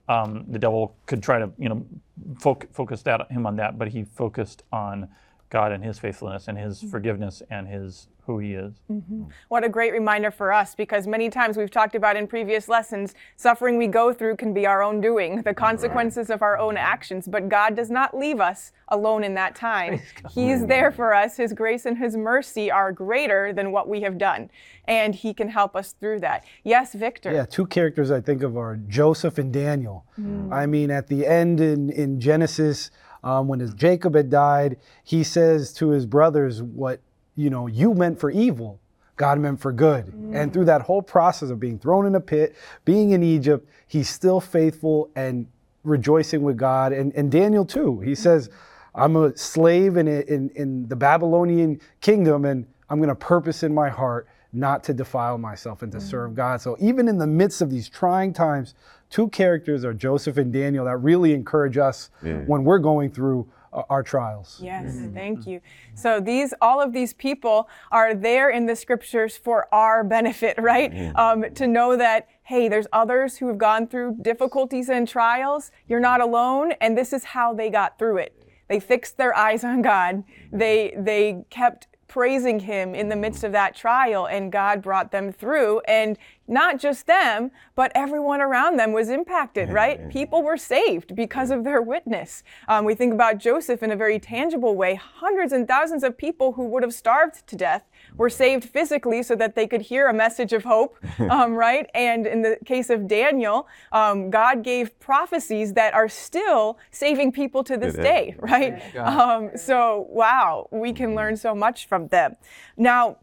um, the devil could try to, you know, foc- focus that him on that, but he focused on God and His faithfulness and His forgiveness and His who He is. Mhm. What a great reminder for us because many times we've talked about in previous lessons, suffering we go through can be our own doing, the consequences of our own actions, but God does not leave us alone in that time. He's there for us. His grace and His mercy are greater than what we have done, and He can help us through that. Yes, Victor. Yeah, two characters I think of are Joseph and Daniel. Mm. I mean, at the end in, in Genesis, um, when his Jacob had died, he says to his brothers, What you know, you meant for evil, God meant for good. And through that whole process of being thrown in a pit, being in Egypt, he's still faithful and rejoicing with God. And, and Daniel too. He says, I'm a slave in, in, in the Babylonian kingdom, and I'm going to purpose in my heart not to defile myself and to serve God. So even in the midst of these trying times, two characters are Joseph and Daniel that really encourage us Yeah. when we're going through uh, our trials. Yes, thank you. So these, all of these people are there in the scriptures for our benefit, [LAUGHS] right? Um, to know that hey, there's others who have gone through difficulties and trials. You're not alone, and this is how they got through it. They fixed their eyes on God. They they kept praising him in the midst of that trial and God brought them through and not just them but everyone around them was impacted right? people were saved because of their witness. Um, we think about Joseph in a very tangible way. Hundreds and thousands of people who would have starved to death were saved physically so that they could hear a message of hope [LAUGHS] um, right? And in the case of Daniel um, God gave prophecies that are still saving people to this day right? Um, so wow we can learn so much from them. Now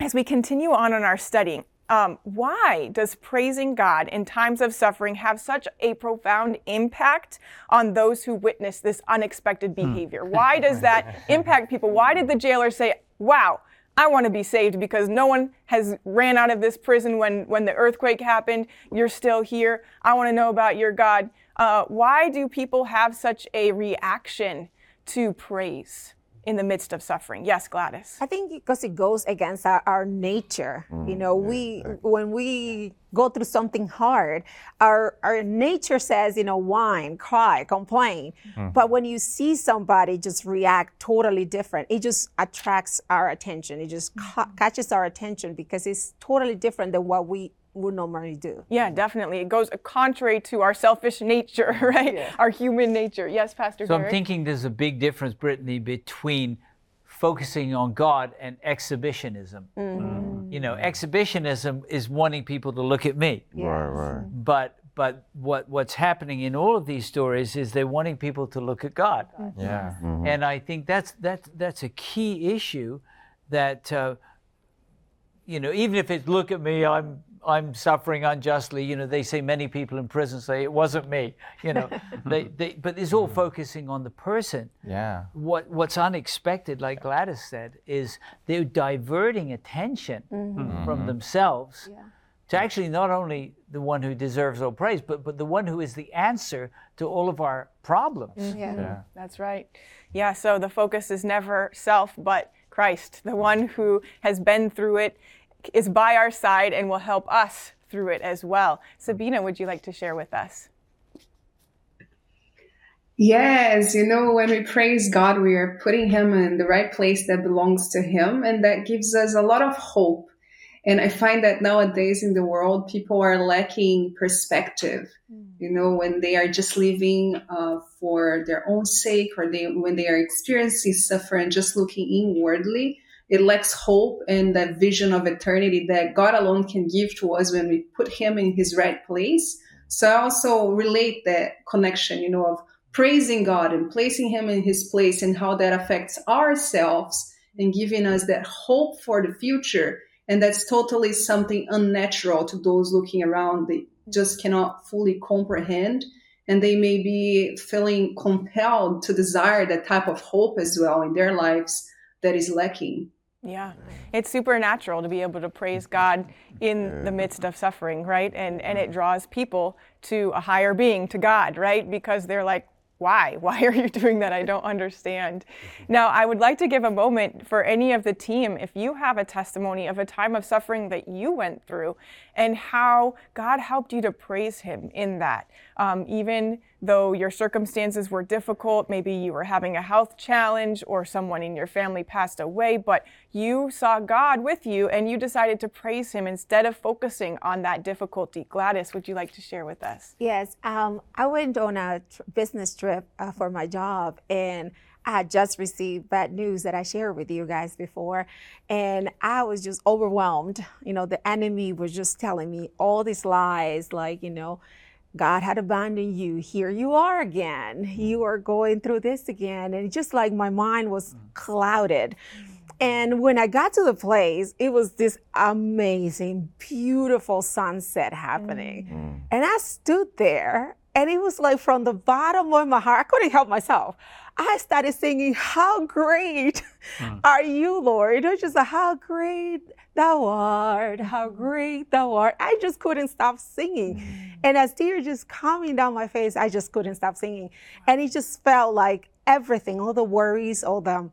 as we continue on in our study Um, why does praising God in times of suffering have such a profound impact on those who witness this unexpected behavior? Why does that [LAUGHS] impact people? Why did the jailer say, Wow, I want to be saved because no one has ran out of this prison when, when the earthquake happened. You're still here. I want to know about your God. Uh, why do people have such a reaction to praise in the midst of suffering? Yes, Gladys. I think because it goes against our, our nature. Mm, you know, we when we go through something hard, our our nature says, you know, whine, cry, complain. Mm. But when you see somebody just react totally different, it just attracts our attention. It just ca- catches our attention because it's totally different than what we would normally do. Yeah, definitely. It goes contrary to our selfish [LAUGHS] nature, [LAUGHS] right? Our human nature. Yes, Pastor So I'm thinking there's a big difference, Brittany, between focusing on God and exhibitionism. Mm-hmm. You know, exhibitionism is wanting people to look at me. Right, right. But but what what's happening in all of these stories is they're wanting people to look at God. Yeah. And I think that's that's that's a key issue that uh, you know, even if it's look at me, I'm I'm suffering unjustly. You know, they say many people in prison say it wasn't me. You know, [LAUGHS] they, they but it's all focusing on the person. Yeah. What what's unexpected, like Gladys said, is they're diverting attention mm-hmm. from mm-hmm. themselves to actually not only the one who deserves all praise, but but the one who is the answer to all of our problems. Mm-hmm. Yeah. That's right. Yeah, so the focus is never self, but Christ, the one who has been through it, is by our side and will help us through it as well. Sabina, would you like to share with us? Yes, you know, when we praise God, we are putting Him in the right place that belongs to Him, and that gives us a lot of hope. And I find that nowadays in the world, people are lacking perspective. You know, when they are just living uh, for their own sake, or they when they are experiencing suffering, just looking inwardly, it lacks hope and that vision of eternity that God alone can give to us when we put Him in His right place. So I also relate that connection, you know, of praising God and placing Him in His place and how that affects ourselves and giving us that hope for the future. And that's totally something unnatural to those looking around. They just cannot fully comprehend. And they may be feeling compelled to desire that type of hope as well in their lives that is lacking. Yeah, it's supernatural to be able to praise God in the midst of suffering, right? And and it draws people to a higher being, to God, right? Because they're like, why? [LAUGHS] Why are you doing that? I don't understand. Mm-hmm. Now, I would like to give a moment for any of the team if you have a testimony of a time of suffering that you went through and how God helped you to praise Him in that. Um, even though your circumstances were difficult, maybe you were having a health challenge or someone in your family passed away, but you saw God with you and you decided to praise Him instead of focusing on that difficulty. Gladys, would you like to share with us? Yes, um, I went on a tr- business trip uh, for my job, and I just received bad news that I shared with you guys before, and I was just overwhelmed. You know, the enemy was just telling me all these lies, like you know. God had abandoned you. Here you are again. Mm-hmm. You are going through this again. And just like my mind was mm-hmm. clouded. Mm-hmm. And when I got to the place, it was this amazing, beautiful sunset happening. Mm. And I stood there, and it was like from the bottom of my heart, I couldn't help myself. I started singing, How great hmm. are you, Lord? It was just, a How great thou art, how great thou art. I just couldn't stop singing. Hmm. And as tears just coming down my face, I just couldn't stop singing. And it just felt like everything, all the worries, all the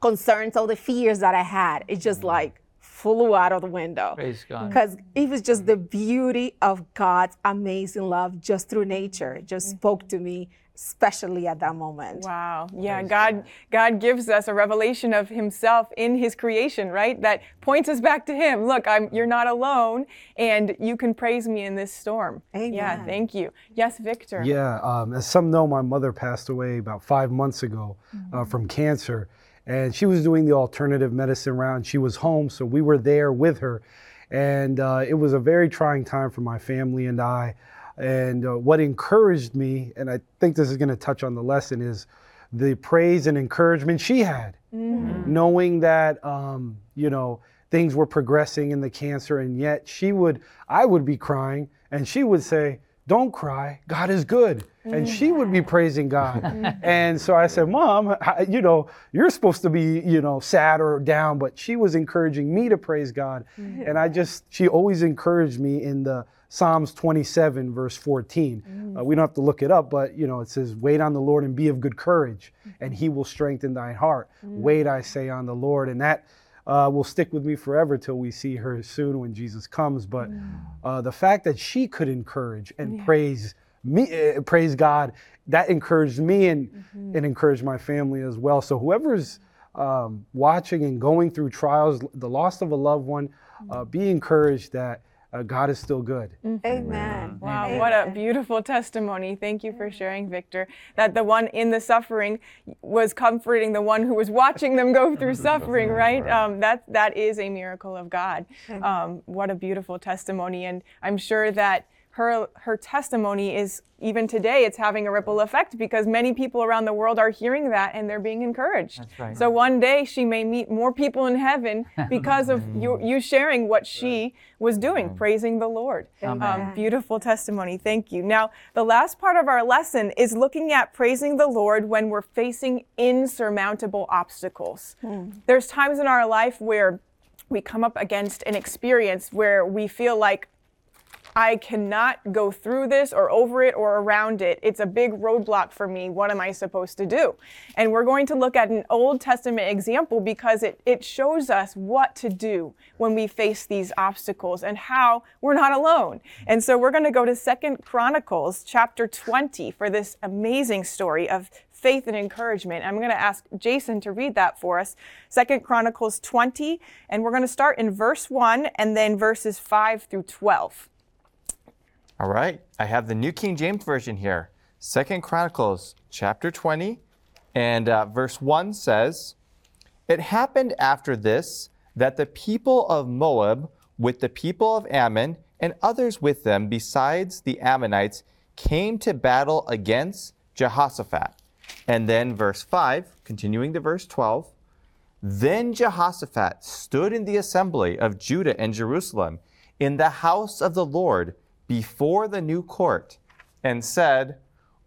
concerns, all the fears that I had, it just hmm. like flew out of the window. Praise God. Because it was just the beauty of God's amazing love just through nature. It just spoke to me, especially at that moment. Wow. Yeah, God God gives us a revelation of himself in his creation, right? That points us back to him. Look, I'm you're not alone and you can praise me in this storm. Yeah, Amen. thank you. Yes, Victor. Yeah, um, as some know, my mother passed away about five months ago uh, from cancer, and she was doing the alternative medicine round. She was home, so we were there with her, and uh, it was a very trying time for my family and I. And uh, what encouraged me, and I think this is going to touch on the lesson, is the praise and encouragement she had, knowing that um, you know things were progressing in the cancer, and yet she would, I would be crying, and she would say, don't cry. God is good. And she would be praising God. [LAUGHS] and so I said, Mom, I- you know, you're supposed to be, you know, sad or down, but she was encouraging me to praise God. And I just, she always encouraged me in the Psalms 27, verse 14. Uh, we don't have to look it up, but, you know, it says, Wait on the Lord and be of good courage, and he will strengthen thine heart. Wait, I say, on the Lord. And that, uh, will stick with me forever till we see her soon when Jesus comes. But uh, the fact that she could encourage and praise me, uh, praise God, that encouraged me and and encouraged my family as well. So whoever's um, watching and going through trials, the loss of a loved one, uh, be encouraged that uh, God is still good. Amen. Wow, what a beautiful testimony. Thank you for sharing, Victor. That the one in the suffering was comforting the one who was watching them go through [LAUGHS] suffering, right? Um, that, that is a miracle of God. Um, what a beautiful testimony. And I'm sure that her, her testimony is, even today, it's having a ripple effect because many people around the world are hearing that and they're being encouraged. That's right. So one day she may meet more people in heaven [LAUGHS] because of you, you sharing what she was doing, praising the Lord. Um, beautiful testimony. Thank you. Now, the last part of our lesson is looking at praising the Lord when we're facing insurmountable obstacles. There's times in our life where we come up against an experience where we feel like I cannot go through this or over it or around it. It's a big roadblock for me. What am I supposed to do? And we're going to look at an Old Testament example because it, it shows us what to do when we face these obstacles and how we're not alone. And so we're going to go to Second Chronicles chapter 20 for this amazing story of faith and encouragement. I'm going to ask Jason to read that for us. Second Chronicles 20, and we're going to start in verse 1 and then verses 5 through 12. All right, I have the New King James Version here. Second Chronicles chapter 20 and uh, verse 1 says, It happened after this that the people of Moab with the people of Ammon and others with them besides the Ammonites came to battle against Jehoshaphat. And then verse 5, continuing to verse 12, then Jehoshaphat stood in the assembly of Judah and Jerusalem in the house of the Lord before the new court and said,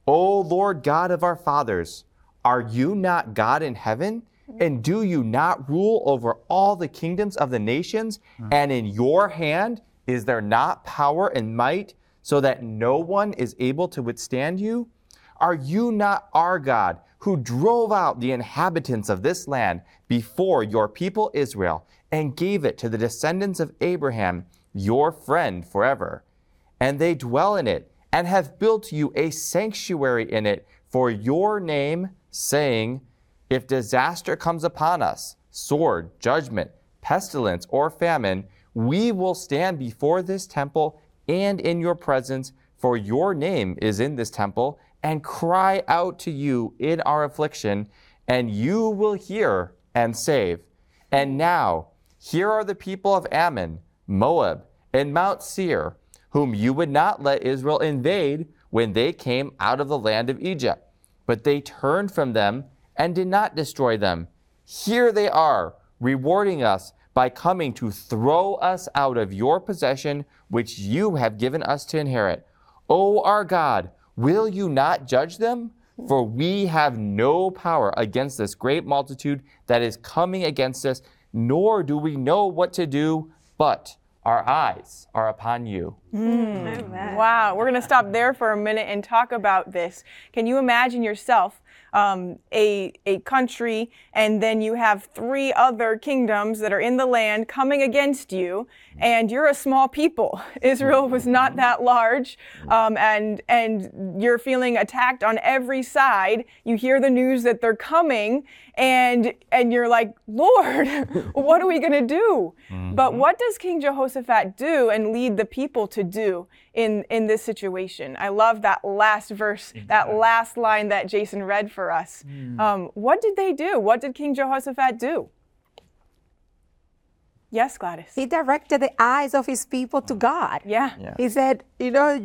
O Lord God of our fathers, are you not God in heaven? And do you not rule over all the kingdoms of the nations? Hmm. And in your hand is there not power and might so that no one is able to withstand you? Are you not our God who drove out the inhabitants of this land before your people Israel and gave it to the descendants of Abraham, your friend forever? And they dwell in it and have built you a sanctuary in it for your name, saying, If disaster comes upon us, sword, judgment, pestilence, or famine, we will stand before this temple and in your presence, for your name is in this temple, and cry out to you in our affliction, and you will hear and save. And now, here are the people of Ammon, Moab, and Mount Seir, whom you would not let Israel invade when they came out of the land of Egypt. But they turned from them and did not destroy them. Here they are, rewarding us by coming to throw us out of your possession, which you have given us to inherit. O our God, will you not judge them? For we have no power against this great multitude that is coming against us, nor do we know what to do, but our eyes are upon you. Wow, we're going to stop there for a minute and talk about this. Can you imagine yourself, um, a, a country, and then you have three other kingdoms that are in the land coming against you, and you're a small people? [LAUGHS] Israel was not that large, um, and, and you're feeling attacked on every side. You hear the news that they're coming, and, and you're like, Lord, [LAUGHS] what are we going to do? But what does King Jehoshaphat do and lead the people to do in, in this situation? I love that last verse, that last line that Jason read for us. Um, what did they do? What did King Jehoshaphat do? Yes, Gladys. He directed the eyes of his people to God. Yeah. He said, you know,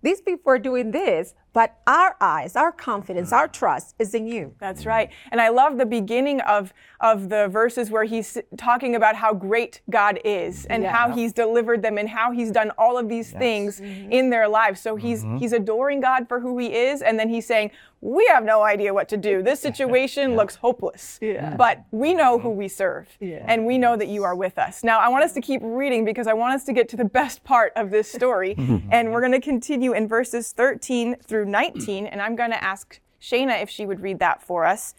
these people are doing this, but our eyes, our confidence, our mm. trust is in you. That's right. And I love the beginning of, of the verses where he's talking about how great God is and Yeah. how he's delivered them and how he's done all of these things mm-hmm. in their lives. So he's mm-hmm. he's adoring God for who he is and then he's saying, "We have no idea what to do. This [LAUGHS] situation looks hopeless." Yeah. But we know who we serve. Yeah. And we know that you are with us. Now, I want us to keep reading because I want us to get to the best part of this story. [LAUGHS] Mm-hmm. and we're going to continue in verses 13 through 19 and I'm going to ask Shayna if she would read that for us.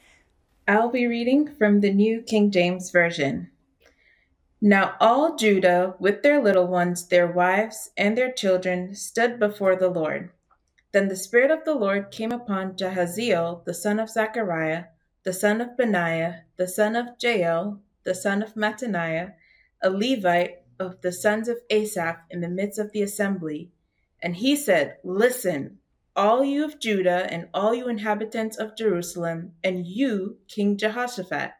I'll be reading from the New King James Version. Now all Judah, with their little ones, their wives, and their children, stood before the Lord. Then the Spirit of the Lord came upon Jahaziel, the son of Zechariah, the son of Benaiah, the son of Jael, the son of Mattaniah, a Levite of the sons of Asaph, in the midst of the assembly. And he said, Listen, all you of Judah and all you inhabitants of Jerusalem, and you, King Jehoshaphat.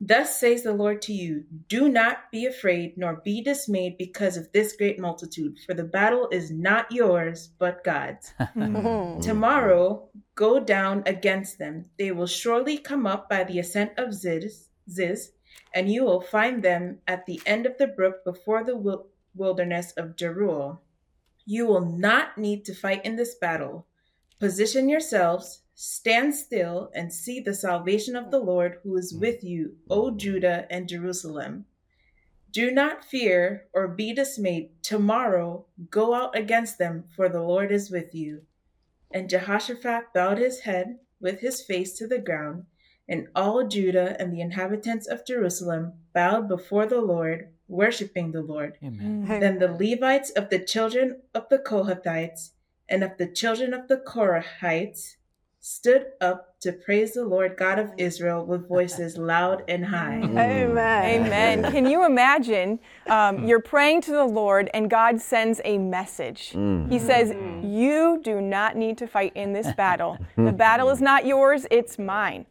Thus says the Lord to you Do not be afraid, nor be dismayed because of this great multitude, for the battle is not yours, but God's. [LAUGHS] Hmm. Tomorrow go down against them. They will surely come up by the ascent of Ziz, Ziz and you will find them at the end of the brook before the wil- wilderness of Jeruel. You will not need to fight in this battle. Position yourselves, stand still, and see the salvation of the Lord who is mm. with you, O Judah and Jerusalem. Do not fear or be dismayed. Tomorrow go out against them, for the Lord is with you. And Jehoshaphat bowed his head with his face to the ground, and all Judah and the inhabitants of Jerusalem bowed before the Lord, worshiping the Lord. Amen. Mm. Then the Levites of the children of the Kohathites and of the children of the Korahites stood up to praise the Lord God of Israel with voices loud and high. [LAUGHS] Amen. Amen. Can you imagine um, mm. you're praying to the Lord and God sends a message? Mm. He says, mm. You do not need to fight in this [LAUGHS] battle. The battle is not yours, it's mine.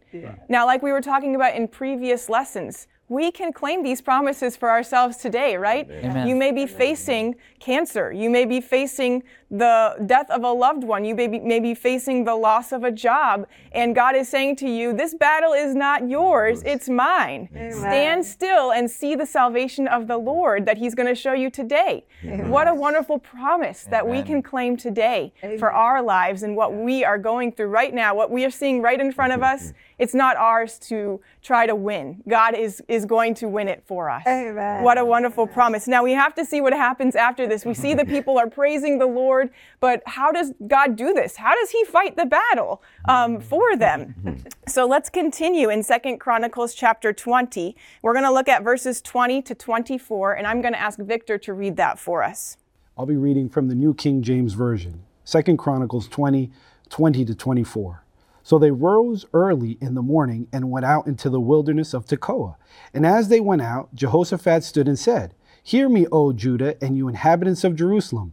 Now, like we were talking about in previous lessons, we can claim these promises for ourselves today, right? Amen. You may be facing cancer. You may be facing the death of a loved one. You may be, may be facing the loss of a job. And God is saying to you, This battle is not yours, it's mine. Stand still and see the salvation of the Lord that He's going to show you today. What a wonderful promise that we can claim today for our lives and what we are going through right now, what we are seeing right in front of us. It's not ours to try to win. God is, is going to win it for us. Amen. What a wonderful promise. Now we have to see what happens after this. We see the people are praising the Lord, but how does God do this? How does He fight the battle um, for them? [LAUGHS] So let's continue in Second Chronicles chapter 20. We're going to look at verses 20 to 24, and I'm going to ask Victor to read that for us. I'll be reading from the New King James Version, 2 Chronicles 20, 20 to 24. So they rose early in the morning and went out into the wilderness of Tekoa. And as they went out, Jehoshaphat stood and said, Hear me, O Judah, and you inhabitants of Jerusalem.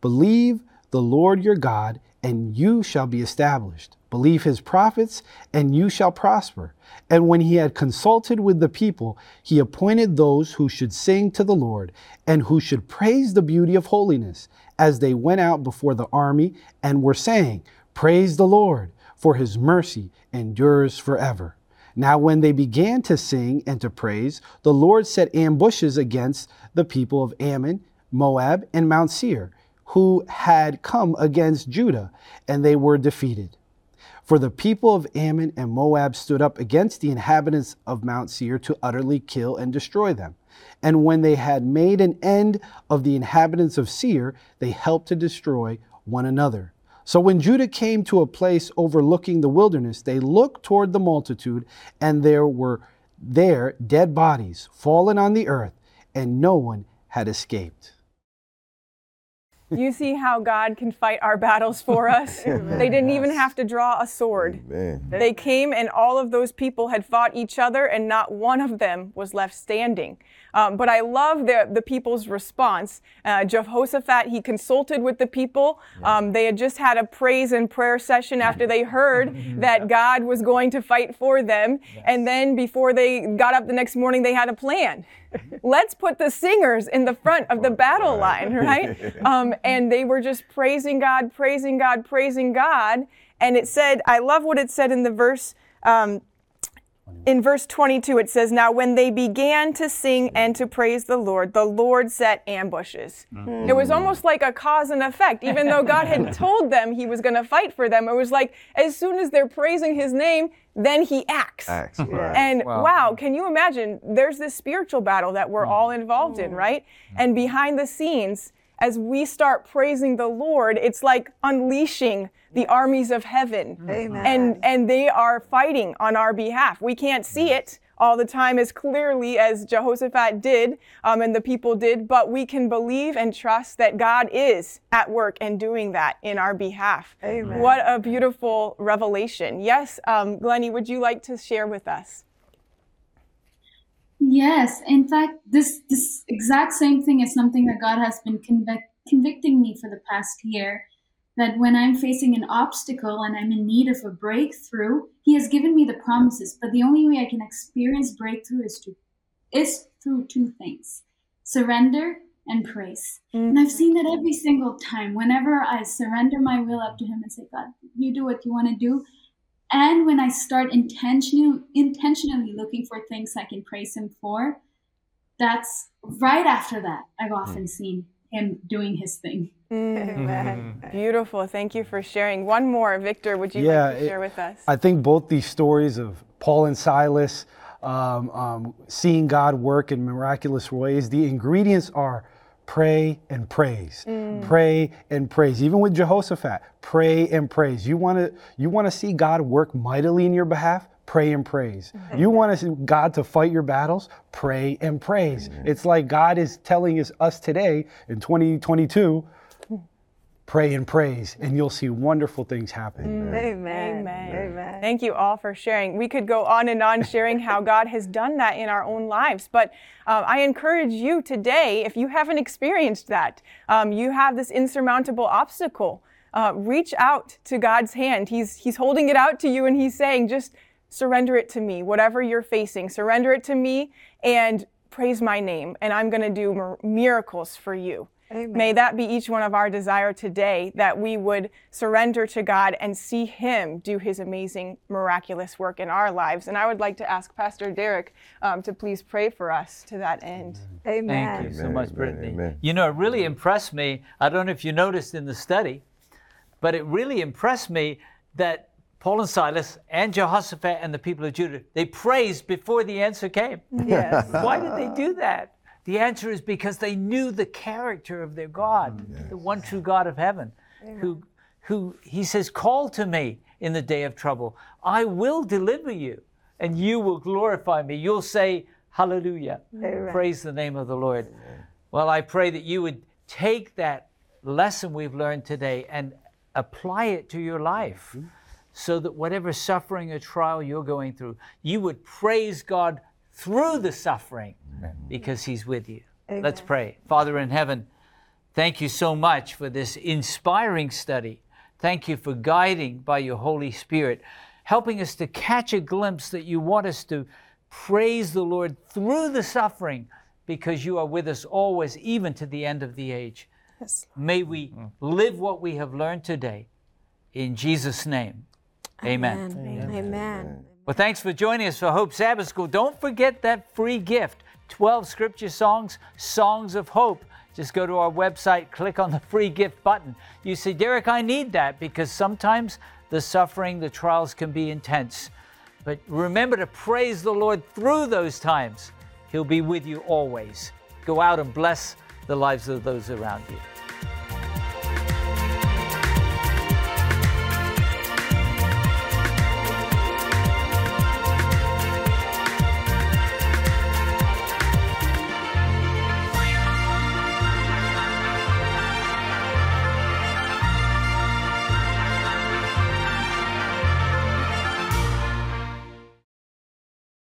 Believe the Lord your God, and you shall be established. Believe his prophets, and you shall prosper. And when he had consulted with the people, he appointed those who should sing to the Lord, and who should praise the beauty of holiness, as they went out before the army and were saying, Praise the Lord, for his mercy endures forever. Now, when they began to sing and to praise, the Lord set ambushes against the people of Ammon, Moab, and Mount Seir, who had come against Judah, and they were defeated. For the people of Ammon and Moab stood up against the inhabitants of Mount Seir to utterly kill and destroy them. And when they had made an end of the inhabitants of Seir, they helped to destroy one another. So when Judah came to a place overlooking the wilderness, they looked toward the multitude, and there were there dead bodies fallen on the earth, and no one had escaped. You see how God can fight our battles for us? [LAUGHS] They didn't even have to draw a sword. Man. They came and all of those people had fought each other and not one of them was left standing. Um, but I love the, the people's response. Uh, Jehoshaphat, he consulted with the people. Um, they had just had a praise and prayer session after they heard [LAUGHS] that God was going to fight for them. And then before they got up the next morning, they had a plan. Let's put the singers in the front of the battle line, right? [LAUGHS] Um, and they were just praising God, praising God, praising God. And it said, I love what it said in the verse. Um, in verse 22, it says, Now when they began to sing and to praise the Lord, the Lord set ambushes. Mm-hmm. It was almost like a cause and effect. Even though God had [LAUGHS] told them he was going to fight for them, it was like as soon as they're praising his name, then he acts. Acts, [LAUGHS] right. And Wow. wow. can you imagine? There's this spiritual battle that we're mm. all involved in, mm. right? Mm. And behind the scenes, as we start praising the Lord, it's like unleashing the armies of heaven. Amen. And and they are fighting on our behalf. We can't see it all the time as clearly as Jehoshaphat did um, and the people did, but we can believe and trust that God is at work and doing that in our behalf. Amen. What a beautiful revelation. Yes, um, Glennie, would you like to share with us? Yes, in fact, this this exact same thing is something that God has been convic- convicting me for the past year. That when I'm facing an obstacle and I'm in need of a breakthrough, He has given me the promises. But the only way I can experience breakthrough is to is through two things: surrender and praise. And I've seen that every single time. Whenever I surrender my will up to Him and say, God, you do what you want to do, and when I start intentionally intentionally looking for things I can praise him for, that's right after that I've often hmm. seen him doing his thing. Mm-hmm. [LAUGHS] Amen. Mm-hmm. Beautiful. Thank you for sharing. One more, Victor, would you Yeah, like to it- share with us? I think both these stories of Paul and Silas um, um, seeing God work in miraculous ways, the ingredients are pray and praise. Mm. Pray and praise. Even with Jehoshaphat, pray and praise. You want to you want to see God work mightily in your behalf? Pray and praise. Mm-hmm. You want to see God to fight your battles? Pray and praise. It's like God is telling us, us today in 2022 pray and praise, and you'll see wonderful things happen. Amen. Amen. Amen. Thank you all for sharing. We could go on and on sharing how God has done that in our own lives, but um, I encourage you today, if you haven't experienced that, um, you have this insurmountable obstacle. Uh, reach out to God's hand. He's He's holding it out to you, and He's saying, just surrender it to me. Whatever you're facing, surrender it to me, and praise my name, and I'm going to do mir- miracles for you. Amen. May that be each one of our desire today that we would surrender to God and see Him do His amazing, miraculous work in our lives. And I would like to ask Pastor Derek um, to please pray for us to that end. Amen. Thank you so much, amen, Brittany. amen. You know, it really impressed me. I don't know if you noticed in the study, but it really impressed me that Paul and Silas and Jehoshaphat and the people of Judah, they praised before the answer came. Yes. Why did they do that? The answer is because they knew the character of their God, mm, the one true God of heaven, who, who he says, Call to me in the day of trouble. I will deliver you, and you will glorify me. You'll say, Hallelujah. Praise the name of the Lord. Well, I pray that you would take that lesson we've learned today and apply it to your life mm-hmm. so that whatever suffering or trial you're going through, you would praise God through the suffering because He's with you. Let's pray. Father in heaven, thank you so much for this inspiring study. Thank you for guiding by your Holy Spirit, helping us to catch a glimpse that you want us to praise the Lord through the suffering because you are with us always, even to the end of the age. Yes. May we live what we have learned today. In Jesus' name, amen. Amen. Amen. Well, thanks for joining us for Hope Sabbath School. Don't forget that free gift 12 scripture songs, Songs of Hope. Just go to our website, click on the free gift button. You say, Derek, I need that because sometimes the suffering, the trials can be intense. But remember to praise the Lord through those times. He'll be with you always. Go out and bless the lives of those around you.